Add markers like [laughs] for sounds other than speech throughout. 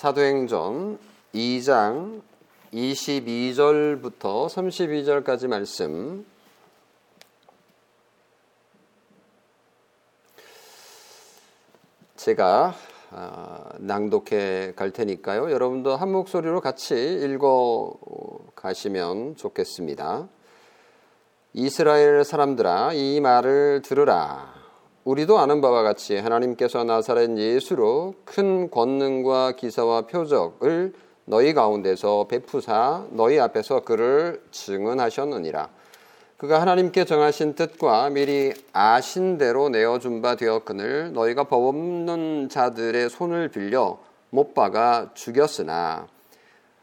사도행전 2장 22절부터 32절까지 말씀 제가 아, 낭독해 갈 테니까요. 여러분도 한 목소리로 같이 읽어 가시면 좋겠습니다. 이스라엘 사람들아 이 말을 들으라. 우리도 아는 바와 같이 하나님께서 나사렛 예수로 큰 권능과 기사와 표적을 너희 가운데서 베푸사 너희 앞에서 그를 증언하셨느니라. 그가 하나님께 정하신 뜻과 미리 아신 대로 내어준 바 되었거늘 너희가 법 없는 자들의 손을 빌려 못 박아 죽였으나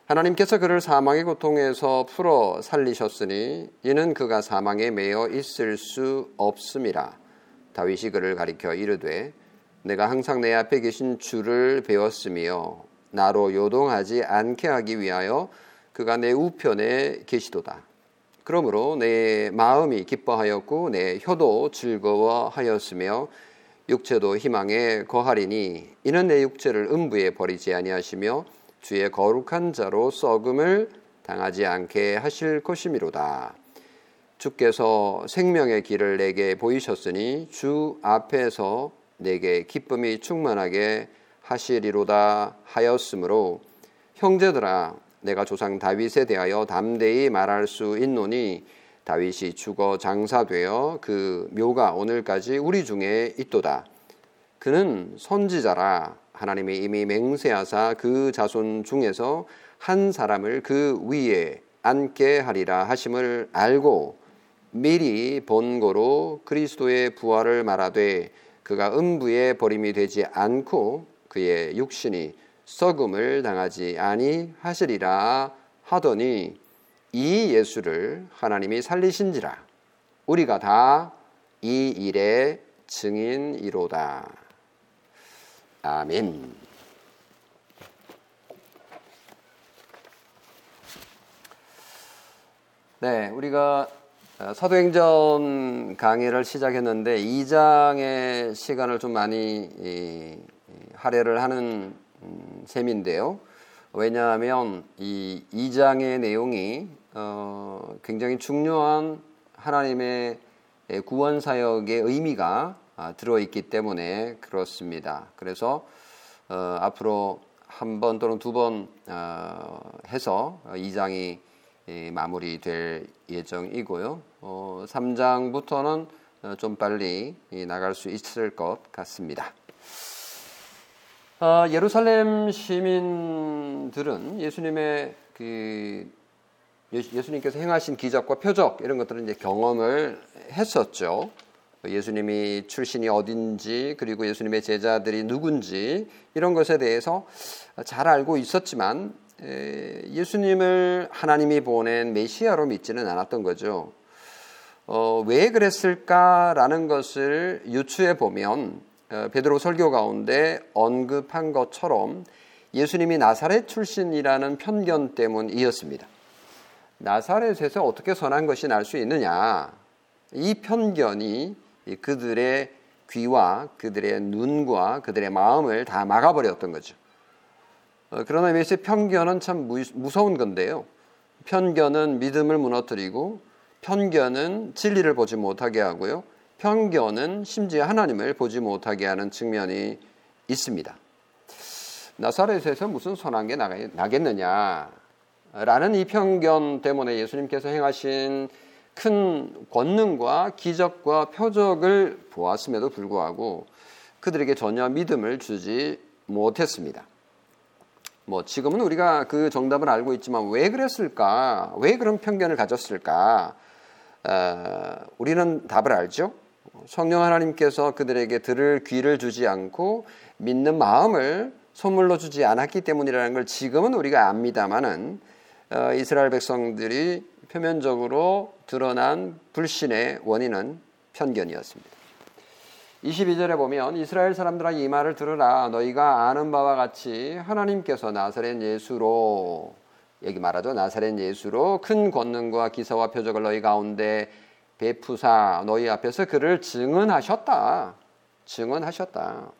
하나님께서 그를 사망의 고통에서 풀어 살리셨으니 이는 그가 사망에 매여 있을 수 없음이라. 다윗이 그를 가리켜 이르되 내가 항상 내 앞에 계신 주를 배웠으며 나로 요동하지 않게 하기 위하여 그가 내 우편에 계시도다. 그러므로 내 마음이 기뻐하였고 내 혀도 즐거워하였으며 육체도 희망에 거하리니 이는 내 육체를 음부에 버리지 아니하시며 주의 거룩한 자로 썩음을 당하지 않게 하실 것이미로다. 주께서 생명의 길을 내게 보이셨으니 주 앞에서 내게 기쁨이 충만하게 하시리로다 하였으므로 형제들아 내가 조상 다윗에 대하여 담대히 말할 수 있노니 다윗이 죽어 장사되어 그 묘가 오늘까지 우리 중에 있도다. 그는 선지자라 하나님이 이미 맹세하사 그 자손 중에서 한 사람을 그 위에 앉게 하리라 하심을 알고 미리 본고로 그리스도의 부활을 말하되 그가 음부에 버림이 되지 않고 그의 육신이 썩음을 당하지 아니하시리라 하더니 이 예수를 하나님이 살리신지라 우리가 다 이 일의 증인이로다. 아멘. 네, 우리가 어, 사도행전 강의를 시작했는데 2장의 시간을 좀 많이 할애를 하는 음, 셈인데요. 왜냐하면 이 2장의 내용이 어, 굉장히 중요한 하나님의 구원 사역의 의미가 아, 들어있기 때문에 그렇습니다. 그래서 어, 앞으로 한 번 또는 두 번 해서 2장이 마무리될 예정이고요. 어, 3장부터는 어, 좀 빨리 나갈 수 있을 것 같습니다. 어, 예루살렘 시민들은 예수님의 그 예수님께서 행하신 기적과 표적 이런 것들을 이제 경험을 했었죠. 예수님이 출신이 어딘지 그리고 예수님의 제자들이 누군지 이런 것에 대해서 잘 알고 있었지만 예수님을 하나님이 보낸 메시아로 믿지는 않았던 거죠. 어, 왜 그랬을까라는 것을 유추해 보면 어, 베드로 설교 가운데 언급한 것처럼 예수님이 나사렛 출신이라는 편견 때문이었습니다. 나사렛에서 어떻게 선한 것이 날 수 있느냐? 이 편견이 그들의 귀와 그들의 눈과 그들의 마음을 다 막아버렸던 거죠. 어, 그러나 메시 편견은 참 무서운 건데요. 편견은 믿음을 무너뜨리고 편견은 진리를 보지 못하게 하고요. 편견은 심지어 하나님을 보지 못하게 하는 측면이 있습니다. 나사렛에서 무슨 선한 게 나겠느냐? 라는 이 편견 때문에 예수님께서 행하신 큰 권능과 기적과 표적을 보았음에도 불구하고 그들에게 전혀 믿음을 주지 못했습니다. 뭐 지금은 우리가 그 정답을 알고 있지만 왜 그랬을까? 왜 그런 편견을 가졌을까? 어, 우리는 답을 알죠. 성령 하나님께서 그들에게 들을 귀를 주지 않고 믿는 마음을 선물로 주지 않았기 때문이라는 걸 지금은 우리가 압니다만은 어, 이스라엘 백성들이 표면적으로 드러난 불신의 원인은 편견이었습니다. 22절에 보면 이스라엘 사람들아 이 말을 들으라. 너희가 아는 바와 같이 하나님께서 나사렛 예수로 여기 말하죠. 나사렛 예수로 큰 권능과 기사와 표적을 너희 가운데 베푸사. 너희 앞에서 그를 증언하셨다. 증언하셨다.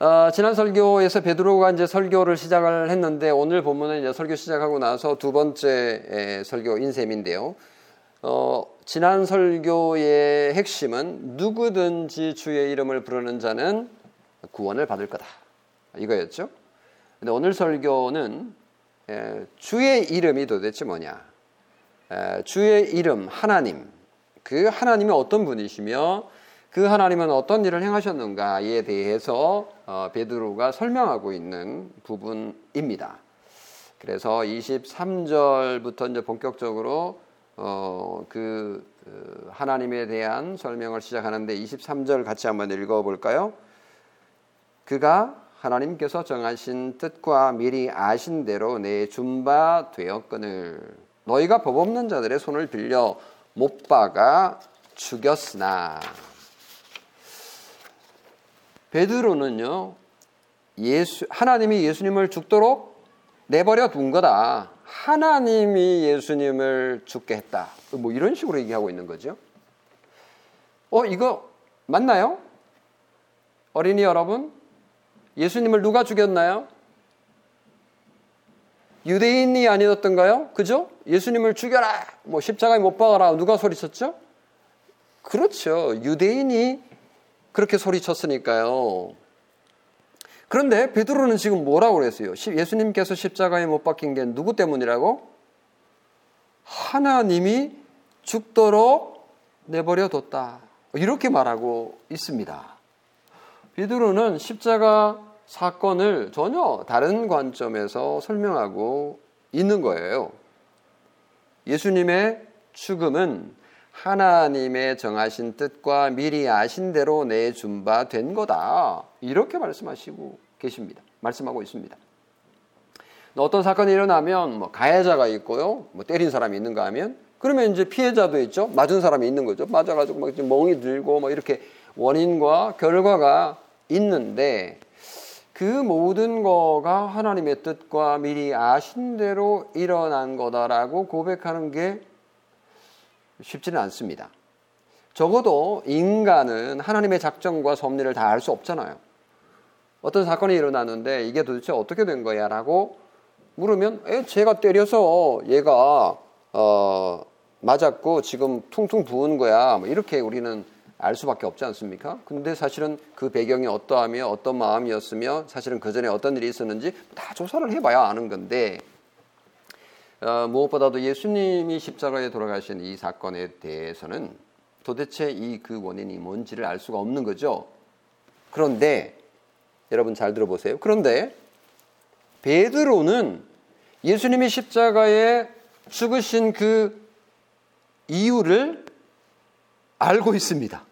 어, 지난 설교에서 베드로가 이제 설교를 시작을 했는데 오늘 본문은 이제 설교 시작하고 나서 두 번째 설교 인 셈인데요. 어, 지난 설교의 핵심은 누구든지 주의 이름을 부르는 자는 구원을 받을 거다. 이거였죠. 근데 오늘 설교는 에, 주의 이름이 도대체 뭐냐? 에, 주의 이름 하나님. 그 하나님이 어떤 분이시며 그 하나님은 어떤 일을 행하셨는가에 대해서 어, 베드로가 설명하고 있는 부분입니다. 그래서 23절부터 이제 본격적으로 어, 그, 그 하나님에 대한 설명을 시작하는데 23절 같이 한번 읽어볼까요? 그가 하나님께서 정하신 뜻과 미리 아신 대로 내 준바 되었거늘 너희가 법 없는 자들의 손을 빌려 못 박아 죽였으나 베드로는요, 예수, 하나님이 예수님을 죽도록 내버려 둔 거다. 하나님이 예수님을 죽게 했다. 뭐 이런 식으로 얘기하고 있는 거죠. 어, 이거 맞나요? 어린이 여러분? 예수님을 누가 죽였나요? 유대인이 아니었던가요? 그죠? 예수님을 죽여라! 뭐 십자가에 못 박아라. 누가 소리쳤죠? 그렇죠. 유대인이 그렇게 소리쳤으니까요. 그런데 베드로는 지금 뭐라고 그랬어요? 예수님께서 십자가에 못 박힌 게 누구 때문이라고? 하나님이 죽도록 내버려 뒀다. 이렇게 말하고 있습니다. 베드로는 십자가 사건을 전혀 다른 관점에서 설명하고 있는 거예요. 예수님의 죽음은 하나님의 정하신 뜻과 미리 아신 대로 내준 바 된 거다. 이렇게 말씀하시고 계십니다. 말씀하고 있습니다. 어떤 사건이 일어나면 뭐 가해자가 있고요. 뭐 때린 사람이 있는가 하면 그러면 이제 피해자도 있죠. 맞은 사람이 있는 거죠. 맞아가지고 막 멍이 들고 뭐 이렇게 원인과 결과가 있는데 그 모든 거가 하나님의 뜻과 미리 아신 대로 일어난 거다라고 고백하는 게 쉽지는 않습니다. 적어도 인간은 하나님의 작정과 섭리를 다 알 수 없잖아요. 어떤 사건이 일어나는데 이게 도대체 어떻게 된 거야? 라고 물으면, 에, 제가 때려서 얘가, 어, 맞았고 지금 퉁퉁 부은 거야. 뭐 이렇게 우리는 알 수밖에 없지 않습니까? 근데 사실은 그 배경이 어떠하며 어떤 마음이었으며 사실은 그 전에 어떤 일이 있었는지 다 조사를 해봐야 아는 건데 어, 무엇보다도 예수님이 십자가에 돌아가신 이 사건에 대해서는 도대체 이 그 원인이 뭔지를 알 수가 없는 거죠. 그런데 여러분 잘 들어보세요. 그런데 베드로는 예수님이 십자가에 죽으신 그 이유를 알고 있습니다.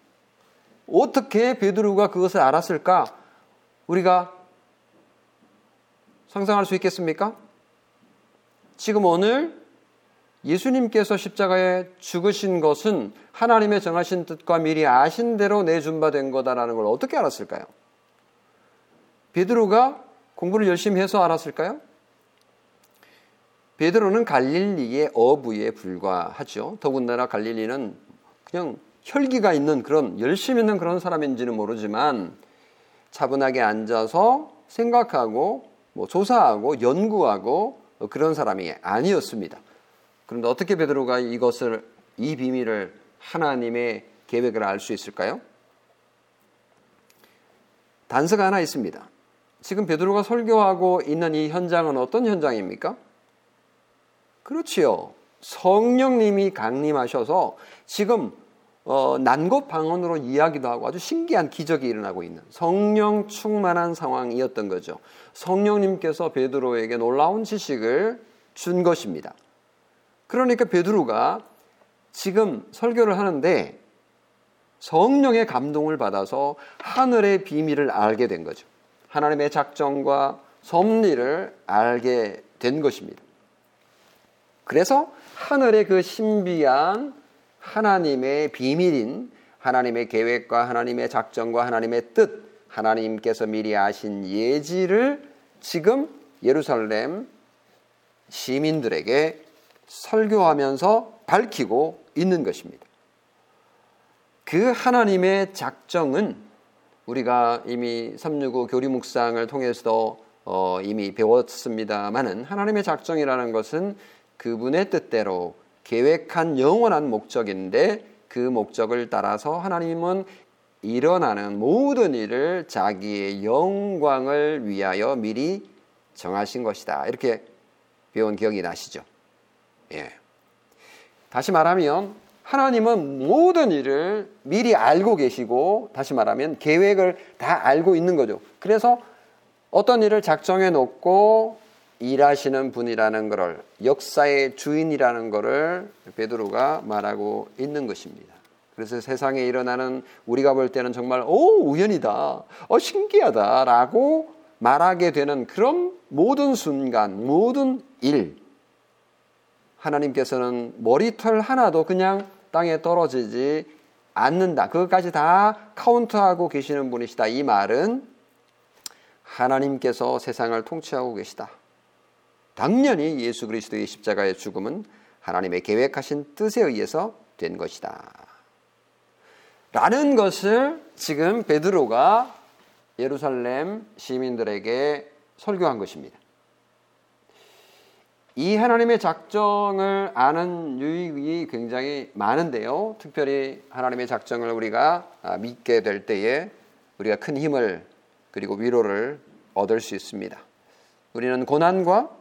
어떻게 베드로가 그것을 알았을까? 우리가 상상할 수 있겠습니까? 지금 오늘 예수님께서 십자가에 죽으신 것은 하나님의 정하신 뜻과 미리 아신 대로 내준 바 된 거다라는 걸 어떻게 알았을까요? 베드로가 공부를 열심히 해서 알았을까요? 베드로는 갈릴리의 어부에 불과하죠. 더군다나 갈릴리는 그냥 혈기가 있는 그런 열심 있는 그런 사람인지는 모르지만 차분하게 앉아서 생각하고 뭐 조사하고 연구하고 그런 사람이 아니었습니다. 그런데 어떻게 베드로가 이것을 이 비밀을 하나님의 계획을 알 수 있을까요? 단서가 하나 있습니다. 지금 베드로가 설교하고 있는 이 현장은 어떤 현장입니까? 그렇지요. 성령님이 강림하셔서 지금 어, 난곳 방언으로 이야기도 하고 아주 신기한 기적이 일어나고 있는 성령 충만한 상황이었던 거죠. 성령님께서 베드로에게 놀라운 지식을 준 것입니다. 그러니까 베드로가 지금 설교를 하는데 성령의 감동을 받아서 하늘의 비밀을 알게 된 거죠. 하나님의 작정과 섭리를 알게 된 것입니다. 그래서 하늘의 그 신비한 하나님의 비밀인 하나님의 계획과 하나님의 작정과 하나님의 뜻, 하나님께서 미리 아신 예지를 지금 예루살렘 시민들에게 설교하면서 밝히고 있는 것입니다. 그 하나님의 작정은 우리가 이미 365 교리 묵상을 통해서 어, 이미 배웠습니다만은 하나님의 작정이라는 것은 그분의 뜻대로 계획한 영원한 목적인데 그 목적을 따라서 하나님은 일어나는 모든 일을 자기의 영광을 위하여 미리 정하신 것이다. 이렇게 배운 기억이 나시죠? 예. 다시 말하면 하나님은 모든 일을 미리 알고 계시고 다시 말하면 계획을 다 알고 있는 거죠. 그래서 어떤 일을 작정해 놓고 일하시는 분이라는 것을 역사의 주인이라는 것을 베드로가 말하고 있는 것입니다. 그래서 세상에 일어나는 우리가 볼 때는 정말 오 우연이다, 어 신기하다라고 말하게 되는 그런 모든 순간, 모든 일 하나님께서는 머리털 하나도 그냥 땅에 떨어지지 않는다. 그것까지 다 카운트하고 계시는 분이시다. 이 말은 하나님께서 세상을 통치하고 계시다. 당연히 예수 그리스도의 십자가의 죽음은 하나님의 계획하신 뜻에 의해서 된 것이다. 라는 것을 지금 베드로가 예루살렘 시민들에게 설교한 것입니다. 이 하나님의 작정을 아는 유익이 굉장히 많은데요. 특별히 하나님의 작정을 우리가 아, 믿게 될 때에 우리가 큰 힘을 그리고 위로를 얻을 수 있습니다. 우리는 고난과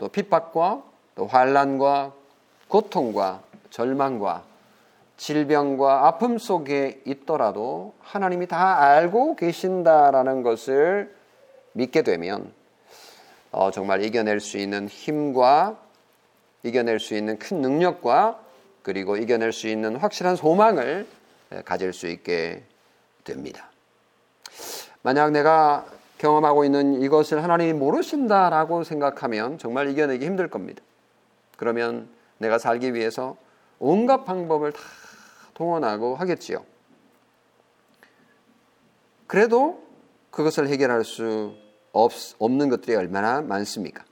또 핍박과 또 환란과 고통과 절망과 질병과 아픔 속에 있더라도 하나님이 다 알고 계신다라는 것을 믿게 되면 어, 정말 이겨낼 수 있는 힘과 이겨낼 수 있는 큰 능력과 그리고 이겨낼 수 있는 확실한 소망을 가질 수 있게 됩니다. 만약 내가 경험하고 있는 이것을 하나님이 모르신다라고 생각하면 정말 이겨내기 힘들 겁니다. 그러면 내가 살기 위해서 온갖 방법을 다 동원하고 하겠지요. 그래도 그것을 해결할 수 없, 없는 것들이 얼마나 많습니까?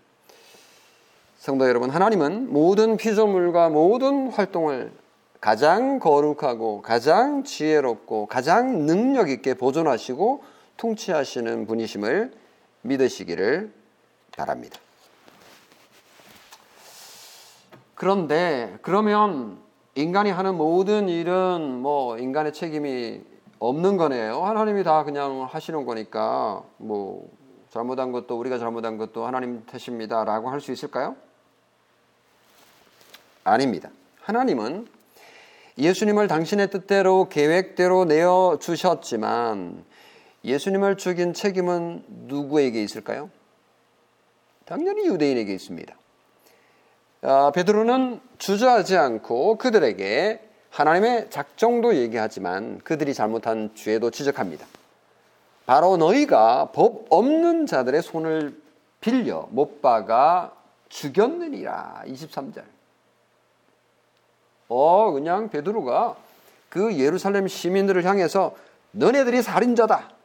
성도 여러분, 하나님은 모든 피조물과 모든 활동을 가장 거룩하고 가장 지혜롭고 가장 능력 있게 보존하시고 통치하시는 분이심을 믿으시기를 바랍니다. 그런데 그러면 인간이 하는 모든 일은 뭐 인간의 책임이 없는 거네요. 하나님이 다 그냥 하시는 거니까 뭐 잘못한 것도 우리가 잘못한 것도 하나님 탓입니다라고 할 수 있을까요? 아닙니다. 하나님은 예수님을 당신의 뜻대로 계획대로 내어 주셨지만 예수님을 죽인 책임은 누구에게 있을까요? 당연히 유대인에게 있습니다. 아, 베드로는 주저하지 않고 그들에게 하나님의 작정도 얘기하지만 그들이 잘못한 죄도 지적합니다. 바로 너희가 법 없는 자들의 손을 빌려 못 박아 죽였느니라. 23절. 어, 그냥 베드로가 그 예루살렘 시민들을 향해서 너네들이 살인자다.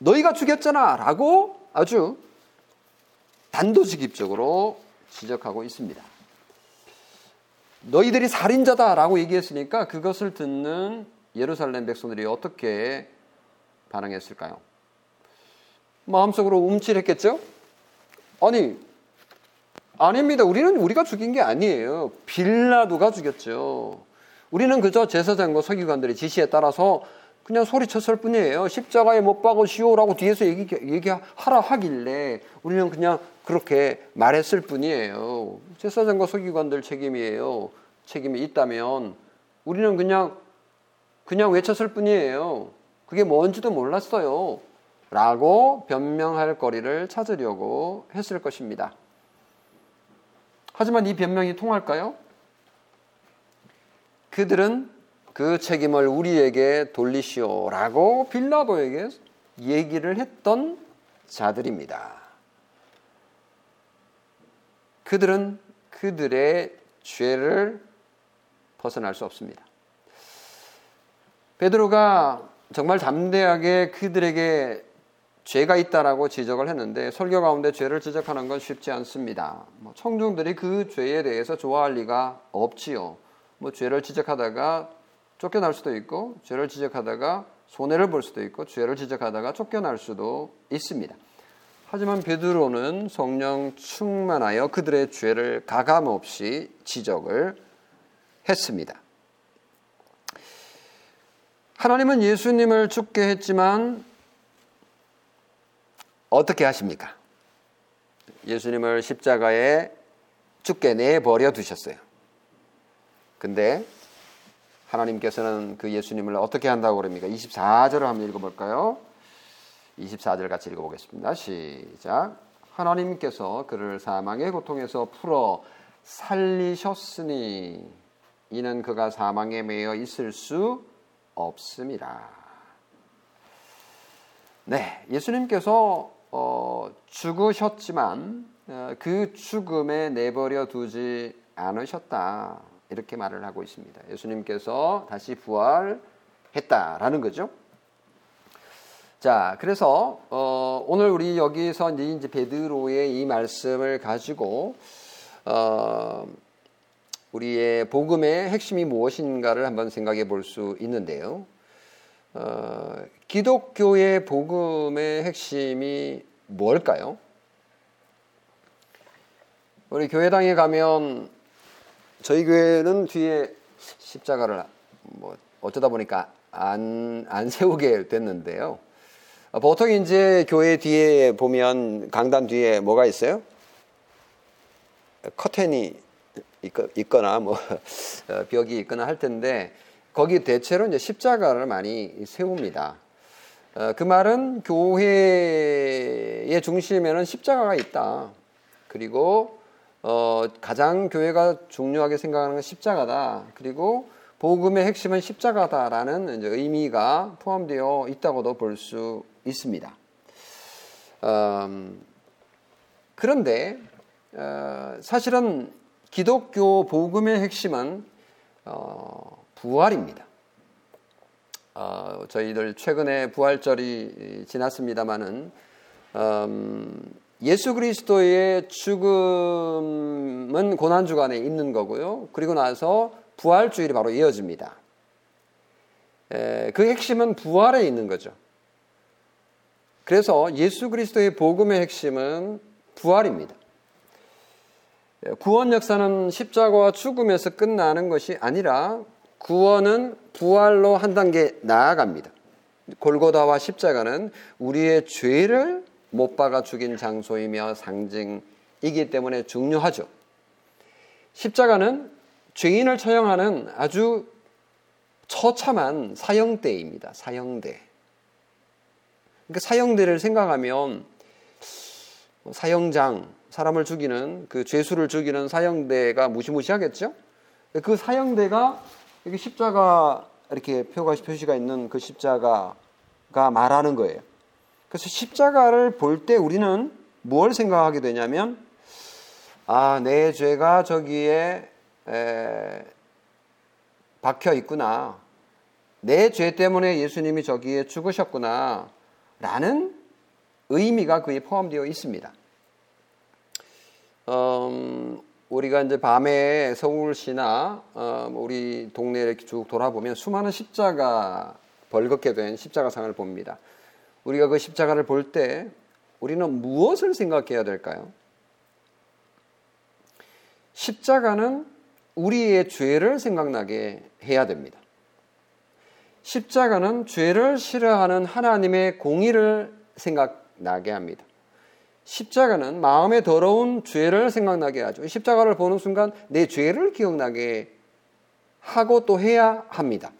너희가 죽였잖아. 라고 아주 단도직입적으로 지적하고 있습니다. 너희들이 살인자다. 라고 얘기했으니까 그것을 듣는 예루살렘 백성들이 어떻게 반응했을까요? 마음속으로 움찔했겠죠? 아니, 아닙니다. 우리는 우리가 죽인 게 아니에요. 빌라도가 죽였죠. 우리는 그저 제사장과 서기관들의 지시에 따라서 그냥 소리쳤을 뿐이에요. 십자가에 못 박으시오라고 뒤에서 얘기, 얘기하라 하길래 우리는 그냥 그렇게 말했을 뿐이에요. 제사장과 서기관들 책임이에요. 책임이 있다면 우리는 그냥 그냥 외쳤을 뿐이에요. 그게 뭔지도 몰랐어요. 라고 변명할 거리를 찾으려고 했을 것입니다. 하지만 이 변명이 통할까요? 그들은 그 책임을 우리에게 돌리시오 라고 빌라도에게 얘기를 했던 자들입니다. 그들은 그들의 죄를 벗어날 수 없습니다. 베드로가 정말 담대하게 그들에게 죄가 있다라고 지적을 했는데 설교 가운데 죄를 지적하는 건 쉽지 않습니다. 뭐 청중들이 그 죄에 대해서 좋아할 리가 없지요. 뭐 죄를 지적하다가 쫓겨날 수도 있고 죄를 지적하다가 손해를 볼 수도 있고 죄를 지적하다가 쫓겨날 수도 있습니다. 하지만 베드로는 성령 충만하여 그들의 죄를 가감 없이 지적을 했습니다. 하나님은 예수님을 죽게 했지만 어떻게 하십니까? 예수님을 십자가에 죽게 내버려 두셨어요. 근데 하나님께서는 그 예수님을 어떻게 한다고 그럽니까? 24절을 한번 읽어볼까요? 24절 같이 읽어보겠습니다. 시작. 하나님께서 그를 사망의 고통에서 풀어 살리셨으니 이는 그가 사망에 매여 있을 수 없습니다. 네, 예수님께서 어, 죽으셨지만 어, 그 죽음에 내버려 두지 않으셨다 이렇게 말을 하고 있습니다. 예수님께서 다시 부활했다라는 거죠. 자, 그래서 어, 오늘 우리 여기서 이제 베드로의 이 말씀을 가지고 어, 우리의 복음의 핵심이 무엇인가를 한번 생각해 볼 수 있는데요. 어, 기독교의 복음의 핵심이 뭘까요? 우리 교회당에 가면 저희 교회는 뒤에 십자가를 뭐 어쩌다 보니까 안, 안 [laughs] 세우게 됐는데요. 보통 이제 교회 뒤에 보면 강단 뒤에 뭐가 있어요? 커튼이 있거나 뭐 [laughs] 벽이 있거나 할 텐데 거기 대체로 이제 십자가를 많이 세웁니다. 어, 그 말은 교회의 중심에는 십자가가 있다. 그리고 어, 가장 교회가 중요하게 생각하는 건 십자가다. 그리고 복음의 핵심은 십자가다라는 의미가 포함되어 있다고도 볼 수 있습니다. 음, 그런데 어, 사실은 기독교 복음의 핵심은 어, 부활입니다. 어, 저희들 최근에 부활절이 지났습니다마는 음, 예수 그리스도의 죽음은 고난 주간에 있는 거고요. 그리고 나서 부활 주일이 바로 이어집니다. 에, 그 핵심은 부활에 있는 거죠. 그래서 예수 그리스도의 복음의 핵심은 부활입니다. 구원 역사는 십자가와 죽음에서 끝나는 것이 아니라 구원은 부활로 한 단계 나아갑니다. 골고다와 십자가는 우리의 죄를 못 박아 죽인 장소이며 상징이기 때문에 중요하죠. 십자가는 죄인을 처형하는 아주 처참한 사형대입니다. 사형대. 그러니까 사형대를 생각하면 사형장, 사람을 죽이는 그 죄수를 죽이는 사형대가 무시무시하겠죠? 그 사형대가 이게 십자가 이렇게 표가 표시가 있는 그 십자가가 말하는 거예요. 그래서 십자가를 볼 때 우리는 뭘 생각하게 되냐면 아, 내 죄가 저기에 에, 박혀 있구나. 내 죄 때문에 예수님이 저기에 죽으셨구나. 라는 의미가 그에 포함되어 있습니다. 음, 우리가 이제 밤에 서울시나 어, 뭐 우리 이렇게 쭉 돌아보면 수많은 십자가 벌겋게 된 십자가상을 봅니다. 우리가 그 십자가를 볼 때 우리는 무엇을 생각해야 될까요? 십자가는 우리의 죄를 생각나게 해야 됩니다. 십자가는 죄를 싫어하는 하나님의 공의를 생각나게 합니다. 십자가는 마음에 더러운 죄를 생각나게 하죠. 십자가를 보는 순간 내 죄를 기억나게 하고 또 해야 합니다.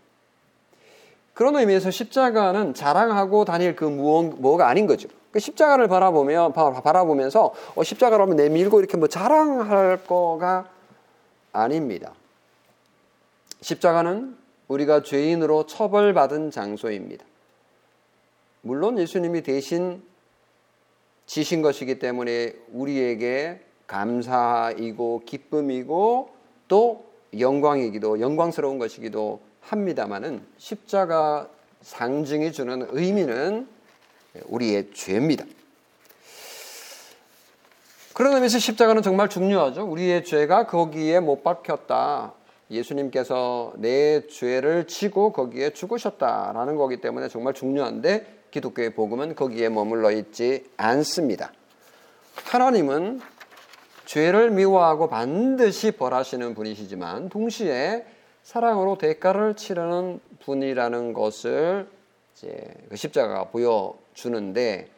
그런 의미에서 십자가는 자랑하고 다닐 그 무언, 뭐가 아닌 거죠. 그 십자가를 바라보면, 바라보면서 어, 십자가를 하면 내밀고 이렇게 뭐 자랑할 거가 아닙니다. 십자가는 우리가 죄인으로 처벌받은 장소입니다. 물론 예수님이 대신 지신 것이기 때문에 우리에게 감사이고 기쁨이고 또 영광이기도 영광스러운 것이기도 합니다마는 십자가 상징이 주는 의미는 우리의 죄입니다. 그런 의미에서 십자가는 정말 중요하죠. 우리의 죄가 거기에 못 박혔다. 예수님께서 내 죄를 지고 거기에 죽으셨다라는 거기 때문에 정말 중요한데 기독교의 복음은 거기에 머물러 있지 않습니다. 하나님은 죄를 미워하고 반드시 벌하시는 분이시지만 동시에 사랑으로 대가를 치르는 분이라는 것을 이제 그 십자가가 보여주는데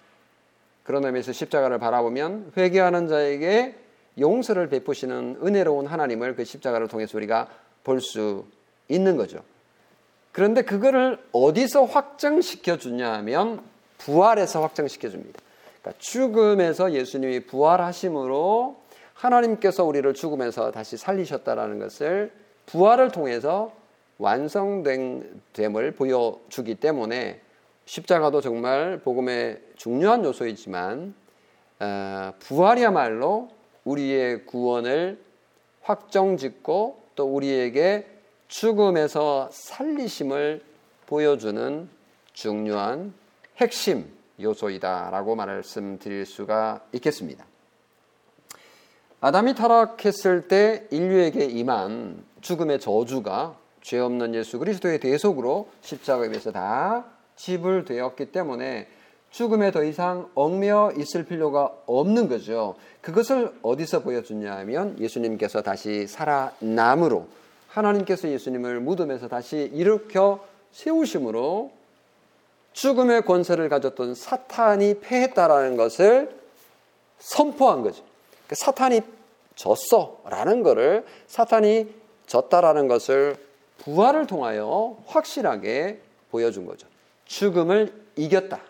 그런 의미에서 십자가를 바라보면 회개하는 자에게 용서를 베푸시는 은혜로운 하나님을 그 십자가를 통해서 우리가 볼 수 있는 거죠. 그런데 그거를 어디서 확정시켜 주냐 하면 부활에서 확정시켜 줍니다. 그러니까 죽음에서 예수님이 부활하심으로 하나님께서 우리를 죽음에서 다시 살리셨다라는 것을 부활을 통해서 완성됨을 보여주기 때문에 십자가도 정말 복음의 중요한 요소이지만 어, 부활이야말로 우리의 구원을 확정짓고 또 우리에게 죽음에서 살리심을 보여주는 중요한 핵심 요소이다라고 말씀드릴 수가 있겠습니다. 아담이 타락했을 때 인류에게 임한 죽음의 저주가 죄 없는 예수 그리스도의 대속으로 십자가에 비해서 다 지불되었기 때문에 죽음에 더 이상 얽매여 있을 필요가 없는 거죠. 그것을 어디서 보여주냐 하면 예수님께서 다시 살아남으로 하나님께서 예수님을 무덤에서 다시 일으켜 세우심으로 죽음의 권세를 가졌던 사탄이 패했다라는 것을 선포한 거죠. 그 사탄이 졌어라는 것을 사탄이 졌다라는 것을 부활을 통하여 확실하게 보여준 거죠. 죽음을 이겼다.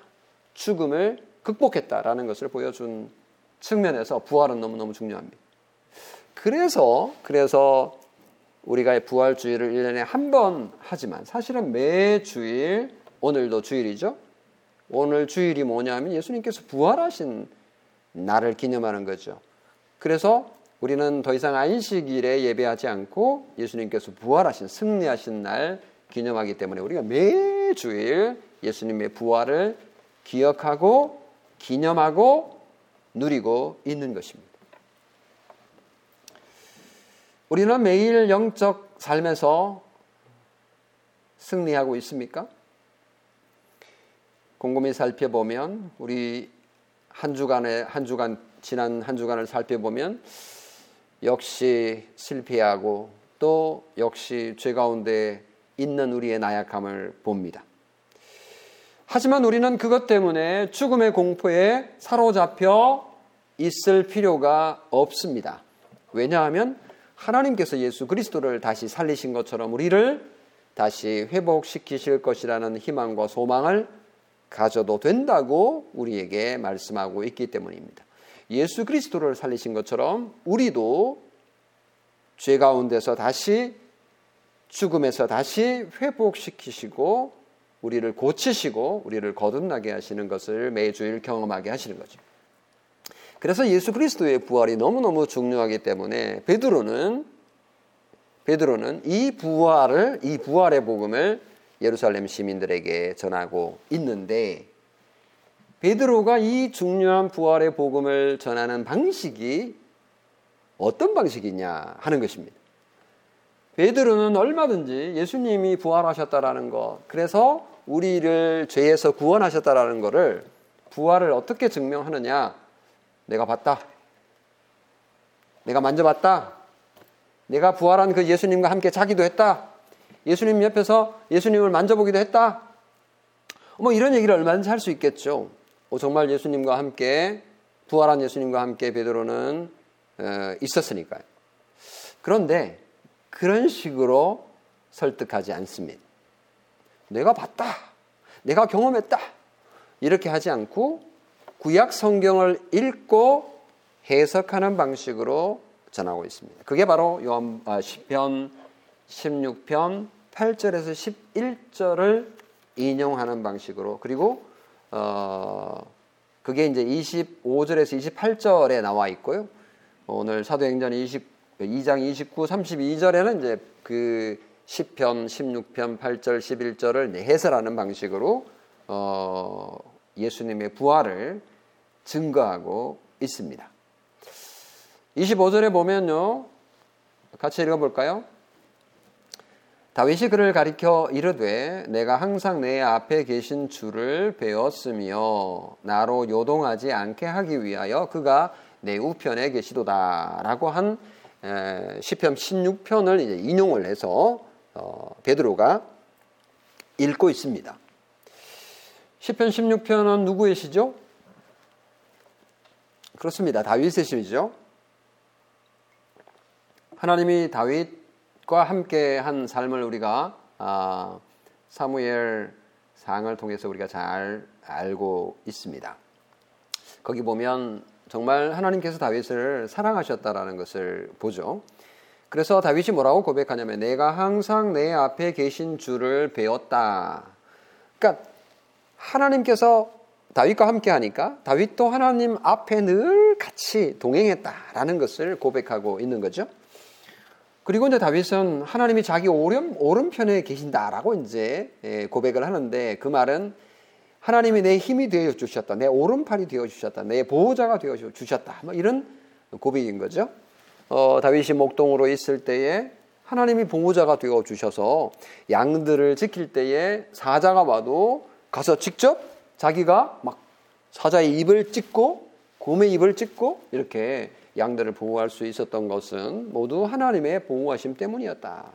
죽음을 극복했다라는 것을 보여준 측면에서 부활은 너무너무 중요합니다. 그래서 그래서 우리가 부활주의를 1년에 한 번 하지만 사실은 매 주일 오늘도 주일이죠. 오늘 주일이 뭐냐면 예수님께서 부활하신 날을 기념하는 거죠. 그래서 우리는 더 이상 안식일에 예배하지 않고 예수님께서 부활하신 승리하신 날 기념하기 때문에 우리가 매 주일 예수님의 부활을 기억하고 기념하고 누리고 있는 것입니다. 우리는 매일 영적 삶에서 승리하고 있습니까? 곰곰이 살펴보면 우리 한 주간에 한 주간 지난 한 주간을 살펴보면 역시 실패하고 또 역시 죄 가운데 있는 우리의 나약함을 봅니다. 하지만 우리는 그것 때문에 죽음의 공포에 사로잡혀 있을 필요가 없습니다. 왜냐하면 하나님께서 예수 그리스도를 다시 살리신 것처럼 우리를 다시 회복시키실 것이라는 희망과 소망을 가져도 된다고 우리에게 말씀하고 있기 때문입니다. 예수 그리스도를 살리신 것처럼 우리도 죄 가운데서 다시 죽음에서 다시 회복시키시고 우리를 고치시고 우리를 거듭나게 하시는 것을 매주일 경험하게 하시는 거죠. 그래서 예수 그리스도의 부활이 너무너무 중요하기 때문에 베드로는 베드로는 이 부활을 이 부활의 복음을 예루살렘 시민들에게 전하고 있는데 베드로가 이 중요한 부활의 복음을 전하는 방식이 어떤 방식이냐 하는 것입니다. 베드로는 얼마든지 예수님이 부활하셨다라는 것, 그래서 우리를 죄에서 구원하셨다라는 것을 부활을 어떻게 증명하느냐? 내가 봤다. 내가 만져봤다. 내가 부활한 그 예수님과 함께 자기도 했다. 예수님 옆에서 예수님을 만져보기도 했다. 뭐 이런 얘기를 얼마든지 할 수 있겠죠. 어, 정말 예수님과 함께 부활한 예수님과 함께 베드로는 어, 있었으니까요. 그런데 그런 식으로 설득하지 않습니다. 내가 봤다. 내가 경험했다. 이렇게 하지 않고 구약 성경을 읽고 해석하는 방식으로 전하고 있습니다. 그게 바로 요한 아, 시편 16편 8절에서 11절을 인용하는 방식으로 그리고 어 그게 이제 25절에서 28절에 나와 있고요. 오늘 사도행전 20, 2장 29, 32절에는 이제 그 10편, 16편, 8절, 11절을 해설하는 방식으로 어, 예수님의 부활을 증거하고 있습니다. 25절에 보면요. 같이 읽어볼까요? 다윗이 그를 가리켜 이르되 내가 항상 내 앞에 계신 주를 배웠으며 나로 요동하지 않게 하기 위하여 그가 내 우편에 계시도다라고 한 시편 16편을 이제 인용을 해서 어, 베드로가 읽고 있습니다. 시편 16편은 누구의 시죠? 그렇습니다. 다윗의 시죠. 하나님이 다윗 과 함께 한 삶을 우리가 아, 사무엘 상을 통해서 우리가 잘 알고 있습니다. 거기 보면 정말 하나님께서 다윗을 사랑하셨다라는 것을 보죠. 그래서 다윗이 뭐라고 고백하냐면 내가 항상 내 앞에 계신 주를 배웠다. 그러니까 하나님께서 다윗과 함께 하니까 다윗도 하나님 앞에 늘 같이 동행했다라는 것을 고백하고 있는 거죠. 그리고 이제 다윗은 하나님이 자기 오른, 오른편에 계신다라고 이제 예, 고백을 하는데 그 말은 하나님이 내 힘이 되어 주셨다. 내 오른팔이 되어 주셨다. 내 보호자가 되어 주셨다. 뭐 이런 고백인 거죠. 어, 다윗이 목동으로 있을 때에 하나님이 보호자가 되어 주셔서 양들을 지킬 때에 사자가 와도 가서 직접 자기가 막 사자의 입을 찢고 곰의 입을 찢고 이렇게 양들을 보호할 수 있었던 것은 모두 하나님의 보호하심 때문이었다.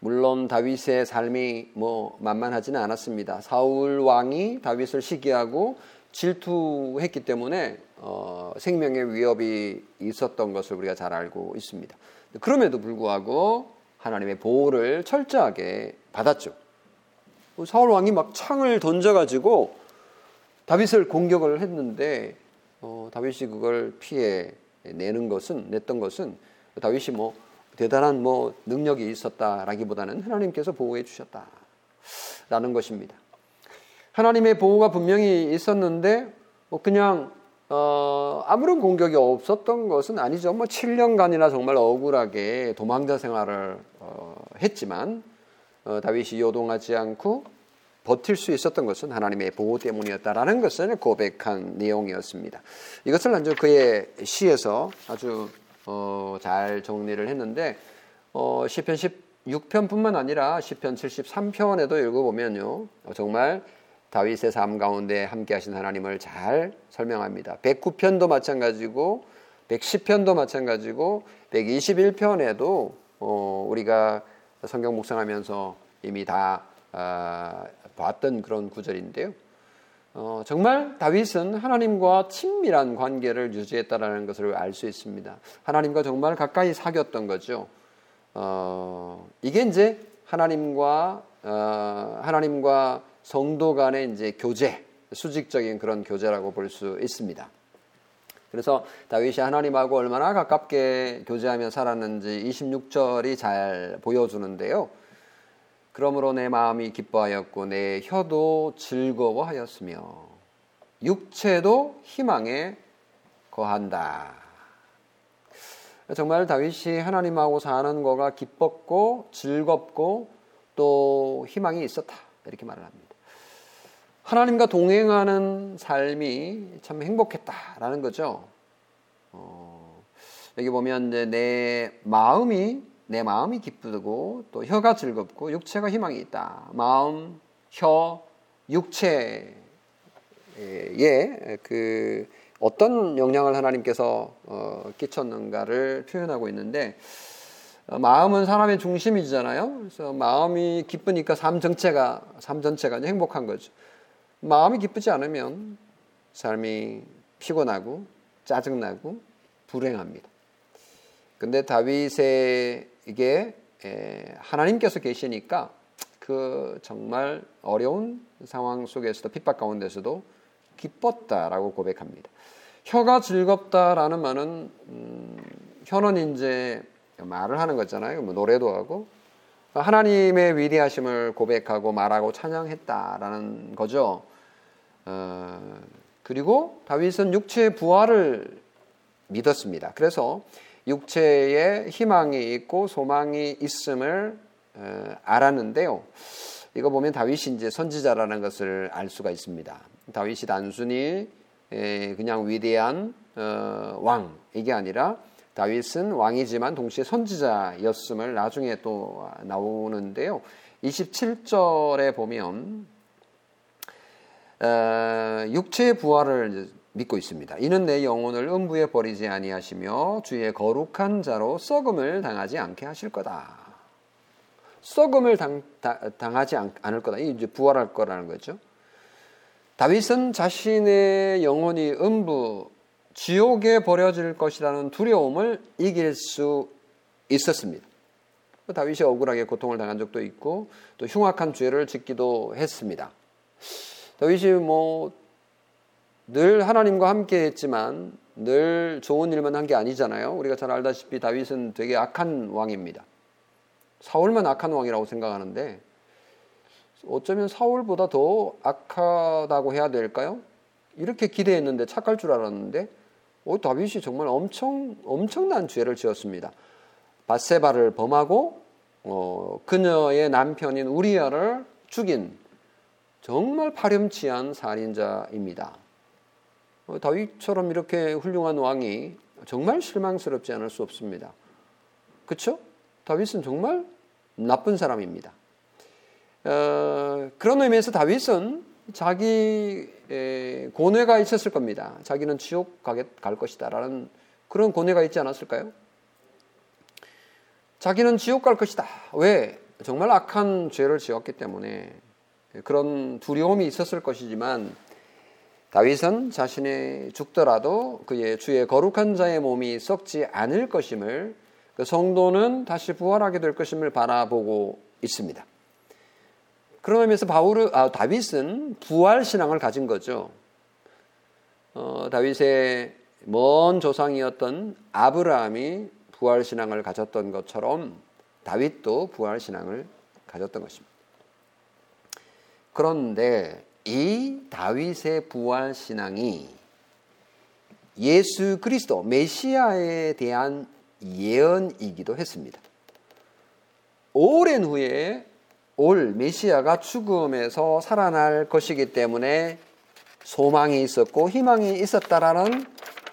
물론 다윗의 삶이 뭐 만만하지는 않았습니다. 사울 왕이 다윗을 시기하고 질투했기 때문에 어, 생명의 위협이 있었던 것을 우리가 잘 알고 있습니다. 그럼에도 불구하고 하나님의 보호를 철저하게 받았죠. 사울 왕이 막 창을 던져가지고 다윗을 공격을 했는데 어, 다윗이 그걸 피해 내는 것은 냈던 것은 다윗이 뭐 대단한 뭐 능력이 있었다라기보다는 하나님께서 보호해 주셨다라는 것입니다. 하나님의 보호가 분명히 있었는데 뭐 그냥 어, 아무런 공격이 없었던 것은 아니죠. 뭐 7년간이나 정말 억울하게 도망자 생활을 어, 했지만 어, 다윗이 요동하지 않고 버틸 수 있었던 것은 하나님의 보호 때문이었다라는 것을 고백한 내용이었습니다. 이것을 아주 그의 시에서 아주 어, 잘 정리를 했는데 어, 시편 16편뿐만 아니라 시편 73편에도 읽어보면요 정말 다윗의 삶 가운데 함께하신 하나님을 잘 설명합니다. 109편도 마찬가지고 110편도 마찬가지고 121편에도 어, 우리가 성경 묵상하면서 이미 다 아, 봤던 그런 구절인데요. 어, 정말 다윗은 하나님과 친밀한 관계를 유지했다라는 것을 알 수 있습니다. 하나님과 정말 가까이 사귀었던 거죠. 어, 이게 이제 하나님과 어, 하나님과 성도 간의 이제 교제, 수직적인 그런 교제라고 볼 수 있습니다. 그래서 다윗이 하나님하고 얼마나 가깝게 교제하며 살았는지 26절이 잘 보여주는데요. 그러므로 내 마음이 기뻐하였고 내 혀도 즐거워하였으며 육체도 희망에 거한다. 정말 다윗이 하나님하고 사는 거가 기뻤고 즐겁고 또 희망이 있었다. 이렇게 말을 합니다. 하나님과 동행하는 삶이 참 행복했다라는 거죠. 어, 여기 보면 이제 내 마음이 내 마음이 기쁘고 또 혀가 즐겁고 육체가 희망이 있다. 마음, 혀, 육체에 그 어떤 영향을 하나님께서 어, 끼쳤는가를 표현하고 있는데 어, 마음은 사람의 중심이잖아요. 그래서 마음이 기쁘니까 삶 전체가 삶 전체가 행복한 거죠. 마음이 기쁘지 않으면 삶이 피곤하고 짜증나고 불행합니다. 근데 다윗의 이게 하나님께서 계시니까 그 정말 어려운 상황 속에서도 핍박 가운데서도 기뻤다라고 고백합니다. 혀가 즐겁다라는 말은 음, 혀는 이제 말을 하는 거잖아요. 뭐 노래도 하고 하나님의 위대하심을 고백하고 말하고 찬양했다라는 거죠. 어, 그리고 다윗은 육체의 부활을 믿었습니다. 그래서 육체에 희망이 있고 소망이 있음을 어, 알았는데요. 이거 보면 다윗이 이제 선지자라는 것을 알 수가 있습니다. 다윗이 단순히 그냥 위대한 어, 왕 이게 아니라 다윗은 왕이지만 동시에 선지자였음을 나중에 또 나오는데요. 27절에 보면 어, 육체의 부활을 믿고 있습니다. 이는 내 영혼을 음부에 버리지 아니하시며 주의 거룩한 자로 썩음을 당하지 않게 하실 거다. 썩음을 당, 하지 않을 거다. 이제 부활할 거라는 거죠. 다윗은 자신의 영혼이 음부 지옥에 버려질 것이라는 두려움을 이길 수 있었습니다. 다윗이 억울하게 고통을 당한 적도 있고 또 흉악한 죄를 짓기도 했습니다. 다윗이 뭐 늘 하나님과 함께 했지만 늘 좋은 일만 한 게 아니잖아요. 우리가 잘 알다시피 다윗은 되게 악한 왕입니다. 사울만 악한 왕이라고 생각하는데 어쩌면 사울보다 더 악하다고 해야 될까요? 이렇게 기대했는데 착할 줄 알았는데 오, 다윗이 정말 엄청 엄청난 죄를 지었습니다. 바세바를 범하고 어, 그녀의 남편인 우리아를 죽인 정말 파렴치한 살인자입니다. 어, 다윗처럼 이렇게 훌륭한 왕이 정말 실망스럽지 않을 수 없습니다. 그렇죠? 다윗은 정말 나쁜 사람입니다. 어, 그런 의미에서 다윗은 자기 고뇌가 있었을 겁니다. 자기는 지옥 갈 것이다라는 그런 고뇌가 있지 않았을까요? 자기는 지옥 갈 것이다. 왜? 정말 악한 죄를 지었기 때문에 그런 두려움이 있었을 것이지만 다윗은 자신이 죽더라도 그의 주의 거룩한 자의 몸이 썩지 않을 것임을 그 성도는 다시 부활하게 될 것임을 바라보고 있습니다. 그런 의미에서 바울 아, 다윗은 부활 신앙을 가진 거죠. 어, 다윗의 먼 조상이었던 아브라함이 부활 신앙을 가졌던 것처럼 다윗도 부활 신앙을 가졌던 것입니다. 그런데 이 다윗의 부활 신앙이 예수 그리스도 메시아에 대한 예언이기도 했습니다. 오랜 후에 올 메시아가 죽음에서 살아날 것이기 때문에 소망이 있었고 희망이 있었다라는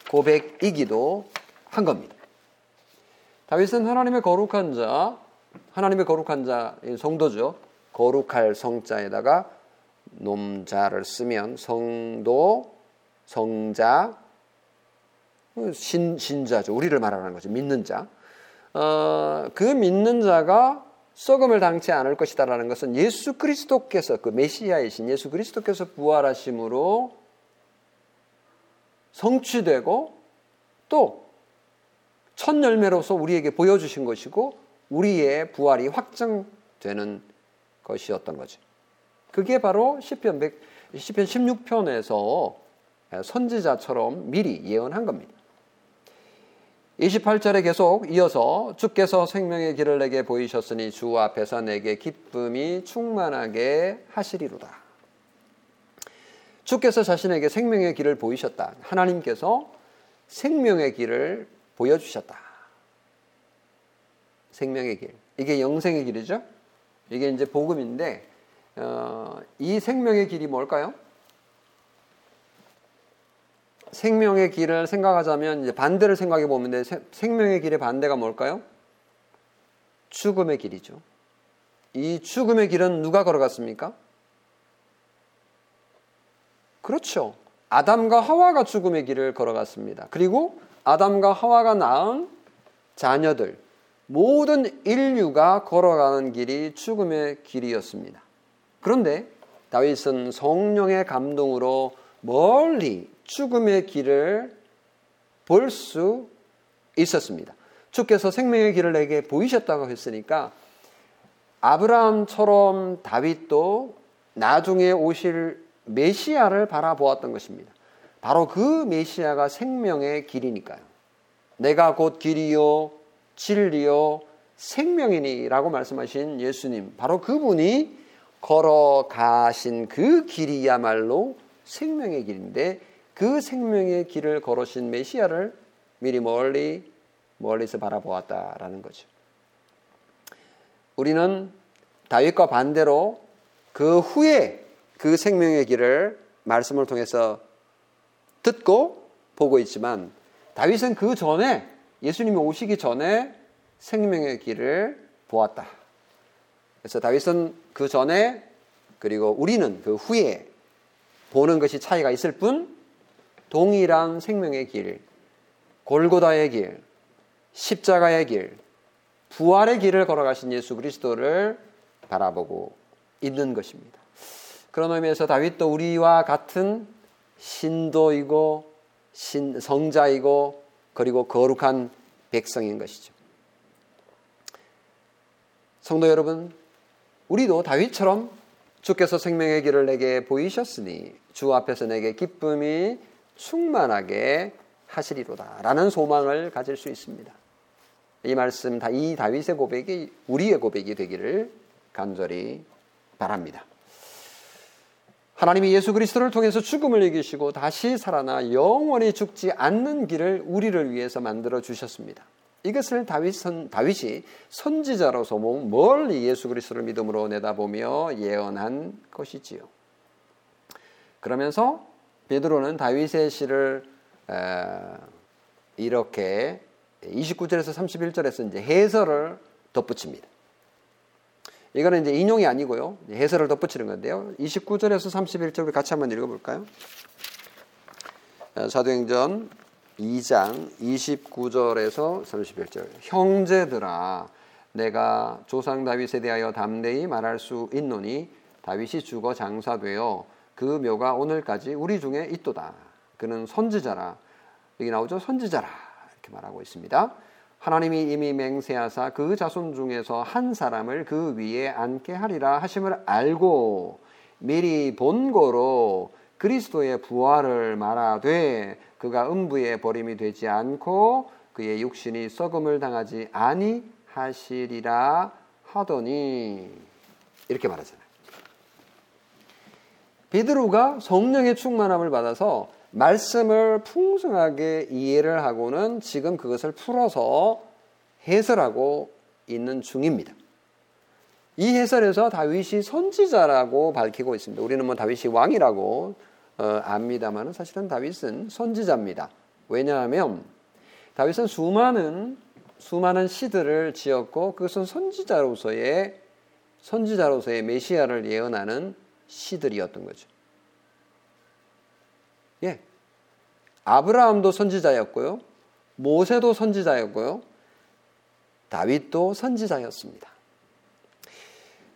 고백이기도 한 겁니다. 다윗은 하나님의 거룩한 자, 하나님의 거룩한 자, 성도죠. 거룩할 성자에다가 놈자를 쓰면 성도, 성자, 신, 신자죠. 우리를 말하는 거죠. 믿는 자. 어, 그 믿는 자가 썩음을 당치 않을 것이다라는 것은 예수 그리스도께서 그 메시아이신 예수 그리스도께서 부활하심으로 성취되고 또 첫 열매로서 우리에게 보여주신 것이고 우리의 부활이 확정되는 것이었던 거죠. 그게 바로 시편 100, 시편 16편에서 선지자처럼 미리 예언한 겁니다. 28절에 계속 이어서 주께서 생명의 길을 내게 보이셨으니 주 앞에서 내게 기쁨이 충만하게 하시리로다. 주께서 자신에게 생명의 길을 보이셨다. 하나님께서 생명의 길을 보여주셨다. 생명의 길. 이게 영생의 길이죠. 이게 이제 복음인데 어, 이 생명의 길이 뭘까요? 생명의 길을 생각하자면 이제 반대를 생각해 보면 생명의 길의 반대가 뭘까요? 죽음의 길이죠. 이 죽음의 길은 누가 걸어갔습니까? 그렇죠. 아담과 하와가 죽음의 길을 걸어갔습니다. 그리고 아담과 하와가 낳은 자녀들, 모든 인류가 걸어가는 길이 죽음의 길이었습니다. 그런데 다윗은 성령의 감동으로 멀리 죽음의 길을 볼 수 있었습니다. 주께서 생명의 길을 내게 보이셨다고 했으니까 아브라함처럼 다윗도 나중에 오실 메시아를 바라보았던 것입니다. 바로 그 메시아가 생명의 길이니까요. 내가 곧 길이요, 진리요, 생명이니라고 말씀하신 예수님. 바로 그분이 걸어가신 그 길이야말로 생명의 길인데 그 생명의 길을 걸으신 메시아를 미리 멀리 멀리서 바라보았다라는 거죠. 우리는 다윗과 반대로 그 후에 그 생명의 길을 말씀을 통해서 듣고 보고 있지만 다윗은 그 전에 예수님이 오시기 전에 생명의 길을 보았다. 그래서 다윗은 그 전에 그리고 우리는 그 후에 보는 것이 차이가 있을 뿐 동일한 생명의 길, 골고다의 길, 십자가의 길, 부활의 길을 걸어가신 예수 그리스도를 바라보고 있는 것입니다. 그런 의미에서 다윗도 우리와 같은 신도이고 신, 성자이고 그리고 거룩한 백성인 것이죠. 성도 여러분, 우리도 다윗처럼 주께서 생명의 길을 내게 보이셨으니 주 앞에서 내게 기쁨이 충만하게 하시리로다 라는 소망을 가질 수 있습니다. 이 말씀, 이 다윗의 고백이 우리의 고백이 되기를 간절히 바랍니다. 하나님이 예수 그리스도를 통해서 죽음을 이기시고 다시 살아나 영원히 죽지 않는 길을 우리를 위해서 만들어 주셨습니다. 이것을 다윗 선, 다윗이 선지자로서 멀리 예수 그리스도를 믿음으로 내다보며 예언한 것이지요. 그러면서 베드로는 다윗의 시를 이렇게 29절에서 31절에서 이제 해설을 덧붙입니다. 이거는 이제 인용이 아니고요. 해설을 덧붙이는 건데요. 29절에서 31절 같이 한번 읽어볼까요? 사도행전 2장 29절에서 31절. 형제들아, 내가 조상 다윗에 대하여 담대히 말할 수 있노니 다윗이 죽어 장사되어 그 묘가 오늘까지 우리 중에 있도다. 그는 선지자라. 여기 나오죠? 선지자라. 이렇게 말하고 있습니다. 하나님이 이미 맹세하사 그 자손 중에서 한 사람을 그 위에 앉게 하리라 하심을 알고 미리 본고로 그리스도의 부활을 말하되 그가 음부에 버림이 되지 않고 그의 육신이 썩음을 당하지 아니하시리라 하더니 이렇게 말하잖아요. 베드로가 성령의 충만함을 받아서 말씀을 풍성하게 이해를 하고는 지금 그것을 풀어서 해설하고 있는 중입니다. 이 해설에서 다윗이 선지자라고 밝히고 있습니다. 우리는 뭐 다윗이 왕이라고 어, 압니다만 사실은 다윗은 선지자입니다. 왜냐하면 다윗은 수많은 수많은 시들을 지었고 그것은 선지자로서의 선지자로서의 메시아를 예언하는 시들이었던 거죠. 예. 아브라함도 선지자였고요. 모세도 선지자였고요. 다윗도 선지자였습니다.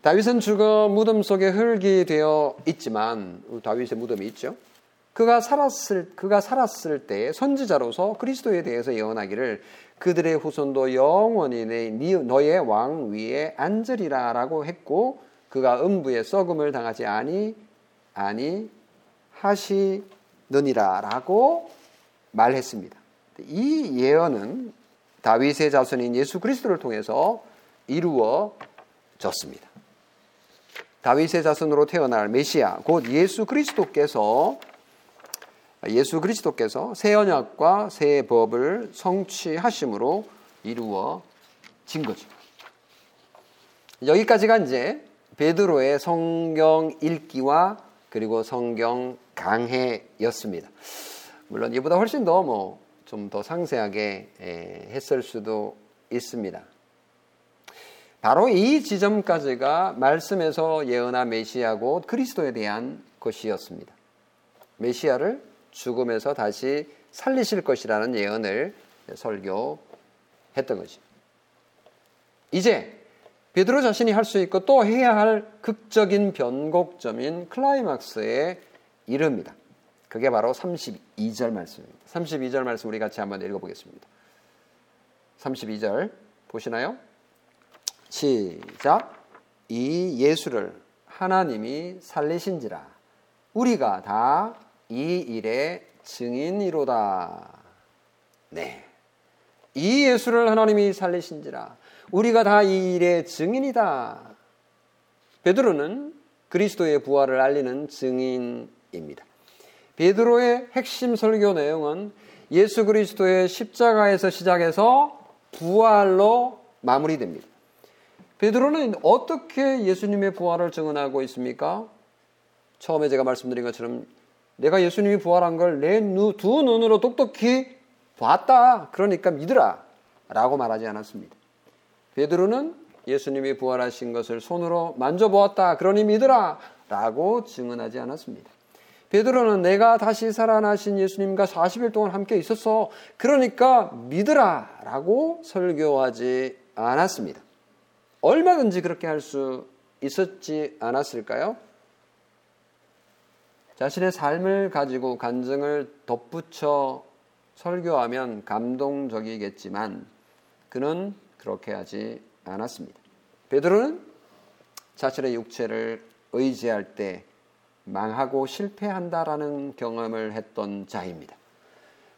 다윗은 죽어 무덤 속에 흙이 되어 있지만 다윗의 무덤이 있죠. 그가 살았을 그가 살았을 때 선지자로서 그리스도에 대해서 예언하기를 그들의 후손도 영원히 내 너의 왕 위에 앉으리라라고 했고 그가 음부에 썩음을 당하지 아니 아니 하시 느니라라고 말했습니다. 이 예언은 다윗의 자손인 예수 그리스도를 통해서 이루어졌습니다. 다윗의 자손으로 태어날 메시아 곧 예수 그리스도께서 예수 그리스도께서 새 언약과 새 법을 성취하심으로 이루어진 거죠. 여기까지가 이제 베드로의 성경 읽기와 그리고 성경 강해였습니다. 물론 이보다 훨씬 더 뭐 좀 더 상세하게 했을 수도 있습니다. 바로 이 지점까지가 말씀에서 예언한 메시아고 그리스도에 대한 것이었습니다. 메시아를 죽음에서 다시 살리실 것이라는 예언을 설교했던 거죠. 이제 베드로 자신이 할 수 있고 또 해야 할 극적인 변곡점인 클라이막스에 이릅니다. 그게 바로 32절 말씀입니다. 32절 말씀 우리 같이 한번 읽어보겠습니다. 32절 보시나요? 시작. 이 예수를 하나님이 살리신지라 우리가 다 이 일의 증인이로다. 네. 이 예수를 하나님이 살리신지라 우리가 다 이 일의 증인이다. 베드로는 그리스도의 부활을 알리는 증인 입니다. 베드로의 핵심 설교 내용은 예수 그리스도의 십자가에서 시작해서 부활로 마무리됩니다. 베드로는 어떻게 예수님의 부활을 증언하고 있습니까? 처음에 제가 말씀드린 것처럼 내가 예수님이 부활한 걸 내 두 눈으로 똑똑히 봤다. 그러니까 믿으라. 라고 말하지 않았습니다. 베드로는 예수님이 부활하신 것을 손으로 만져보았다. 그러니 믿으라. 라고 증언하지 않았습니다. 베드로는 내가 다시 살아나신 예수님과 40일 동안 함께 있었어. 그러니까 믿으라. 라고 설교하지 않았습니다. 얼마든지 그렇게 할 수 있었지 않았을까요? 자신의 삶을 가지고 간증을 덧붙여 설교하면 감동적이겠지만 그는 그렇게 하지 않았습니다. 베드로는 자신의 육체를 의지할 때 망하고 실패한다라는 경험을 했던 자입니다.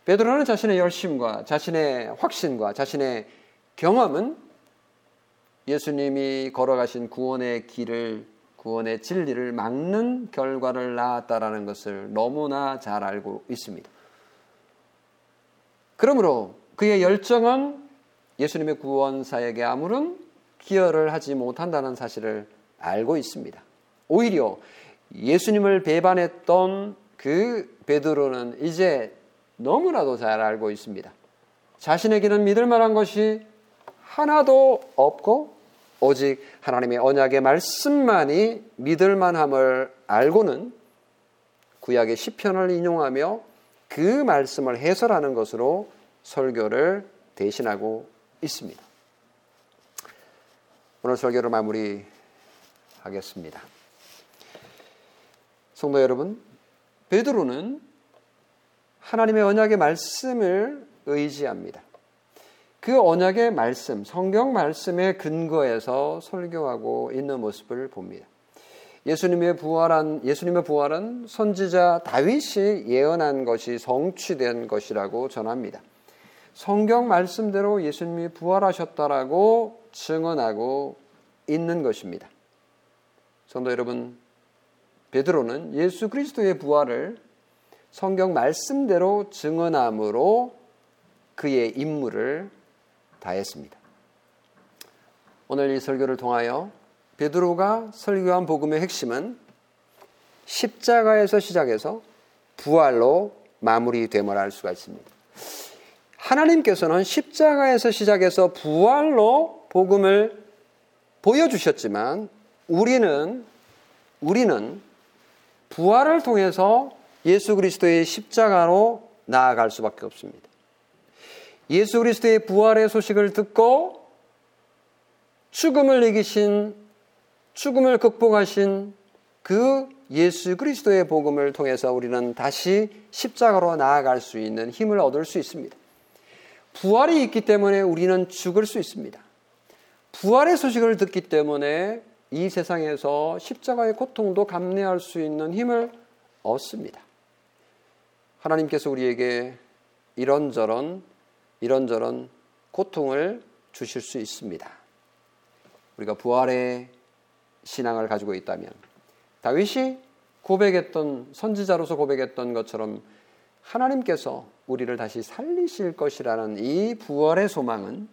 베드로는 자신의 열심과 자신의 확신과 자신의 경험은 예수님이 걸어가신 구원의 길을 구원의 진리를 막는 결과를 낳았다라는 것을 너무나 잘 알고 있습니다. 그러므로 그의 열정은 예수님의 구원 사역에 아무런 기여를 하지 못한다는 사실을 알고 있습니다. 오히려 예수님을 배반했던 그 베드로는 이제 너무나도 잘 알고 있습니다. 자신에게는 믿을 만한 것이 하나도 없고 오직 하나님의 언약의 말씀만이 믿을 만함을 알고는 구약의 시편을 인용하며 그 말씀을 해설하는 것으로 설교를 대신하고 있습니다. 오늘 설교를 마무리하겠습니다. 성도 여러분, 베드로는 하나님의 언약의 말씀을 의지합니다. 그 언약의 말씀, 성경 말씀의 근거에서 설교하고 있는 모습을 봅니다. 예수님의 부활한 예수님의 부활은 선지자 다윗이 예언한 것이 성취된 것이라고 전합니다. 성경 말씀대로 예수님이 부활하셨다라고 증언하고 있는 것입니다. 성도 여러분, 베드로는 예수 그리스도의 부활을 성경 말씀대로 증언함으로 그의 임무를 다했습니다. 오늘 이 설교를 통하여 베드로가 설교한 복음의 핵심은 십자가에서 시작해서 부활로 마무리됨을 알 수가 있습니다. 하나님께서는 십자가에서 시작해서 부활로 복음을 보여주셨지만 우리는 우리는 부활을 통해서 예수 그리스도의 십자가로 나아갈 수밖에 없습니다. 예수 그리스도의 부활의 소식을 듣고 죽음을 이기신 죽음을 극복하신 그 예수 그리스도의 복음을 통해서 우리는 다시 십자가로 나아갈 수 있는 힘을 얻을 수 있습니다. 부활이 있기 때문에 우리는 죽을 수 있습니다. 부활의 소식을 듣기 때문에 이 세상에서 십자가의 고통도 감내할 수 있는 힘을 얻습니다. 하나님께서 우리에게 이런저런 이런저런 고통을 주실 수 있습니다. 우리가 부활의 신앙을 가지고 있다면 다윗이 고백했던 선지자로서 고백했던 것처럼 하나님께서 우리를 다시 살리실 것이라는 이 부활의 소망은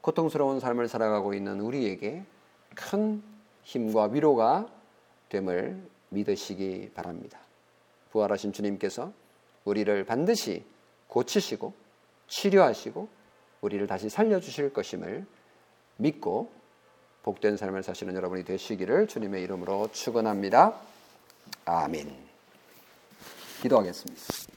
고통스러운 삶을 살아가고 있는 우리에게 큰 힘과 위로가 됨을 믿으시기 바랍니다. 부활하신 주님께서 우리를 반드시 고치시고 치료하시고 우리를 다시 살려주실 것임을 믿고 복된 삶을 사시는 여러분이 되시기를 주님의 이름으로 축원합니다. 아멘. 기도하겠습니다.